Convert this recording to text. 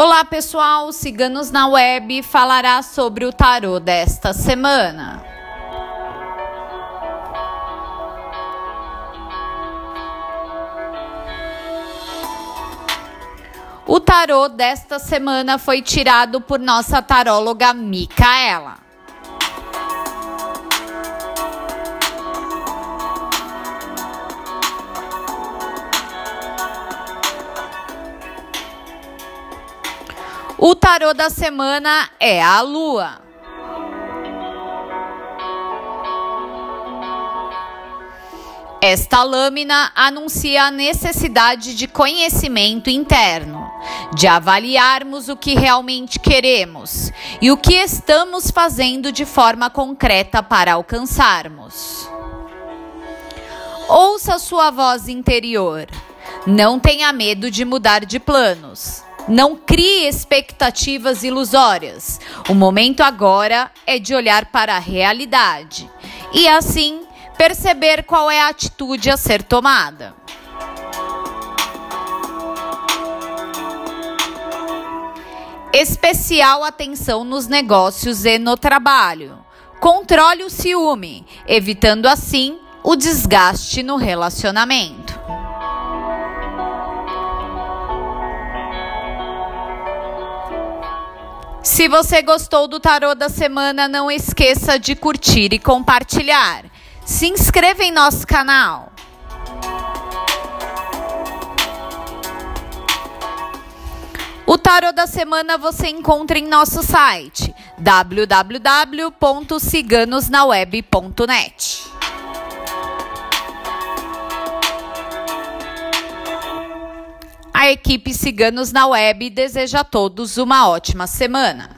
Olá pessoal, Ciganos na Web falará sobre o tarô desta semana. O tarô desta semana foi tirado por nossa taróloga Micaela. O tarô da semana é a lua. Esta lâmina anuncia a necessidade de conhecimento interno, de avaliarmos o que realmente queremos e o que estamos fazendo de forma concreta para alcançarmos. Ouça sua voz interior. Não tenha medo de mudar de planos. Não crie expectativas ilusórias. O momento agora é de olhar para a realidade e, assim, perceber qual é a atitude a ser tomada. Especial atenção nos negócios e no trabalho. Controle o ciúme, evitando assim o desgaste no relacionamento. Se você gostou do tarô da semana, não esqueça de curtir e compartilhar. Se inscreva em nosso canal. O tarô da semana você encontra em nosso site www.ciganosnaweb.net. A equipe Ciganos na Web deseja a todos uma ótima semana.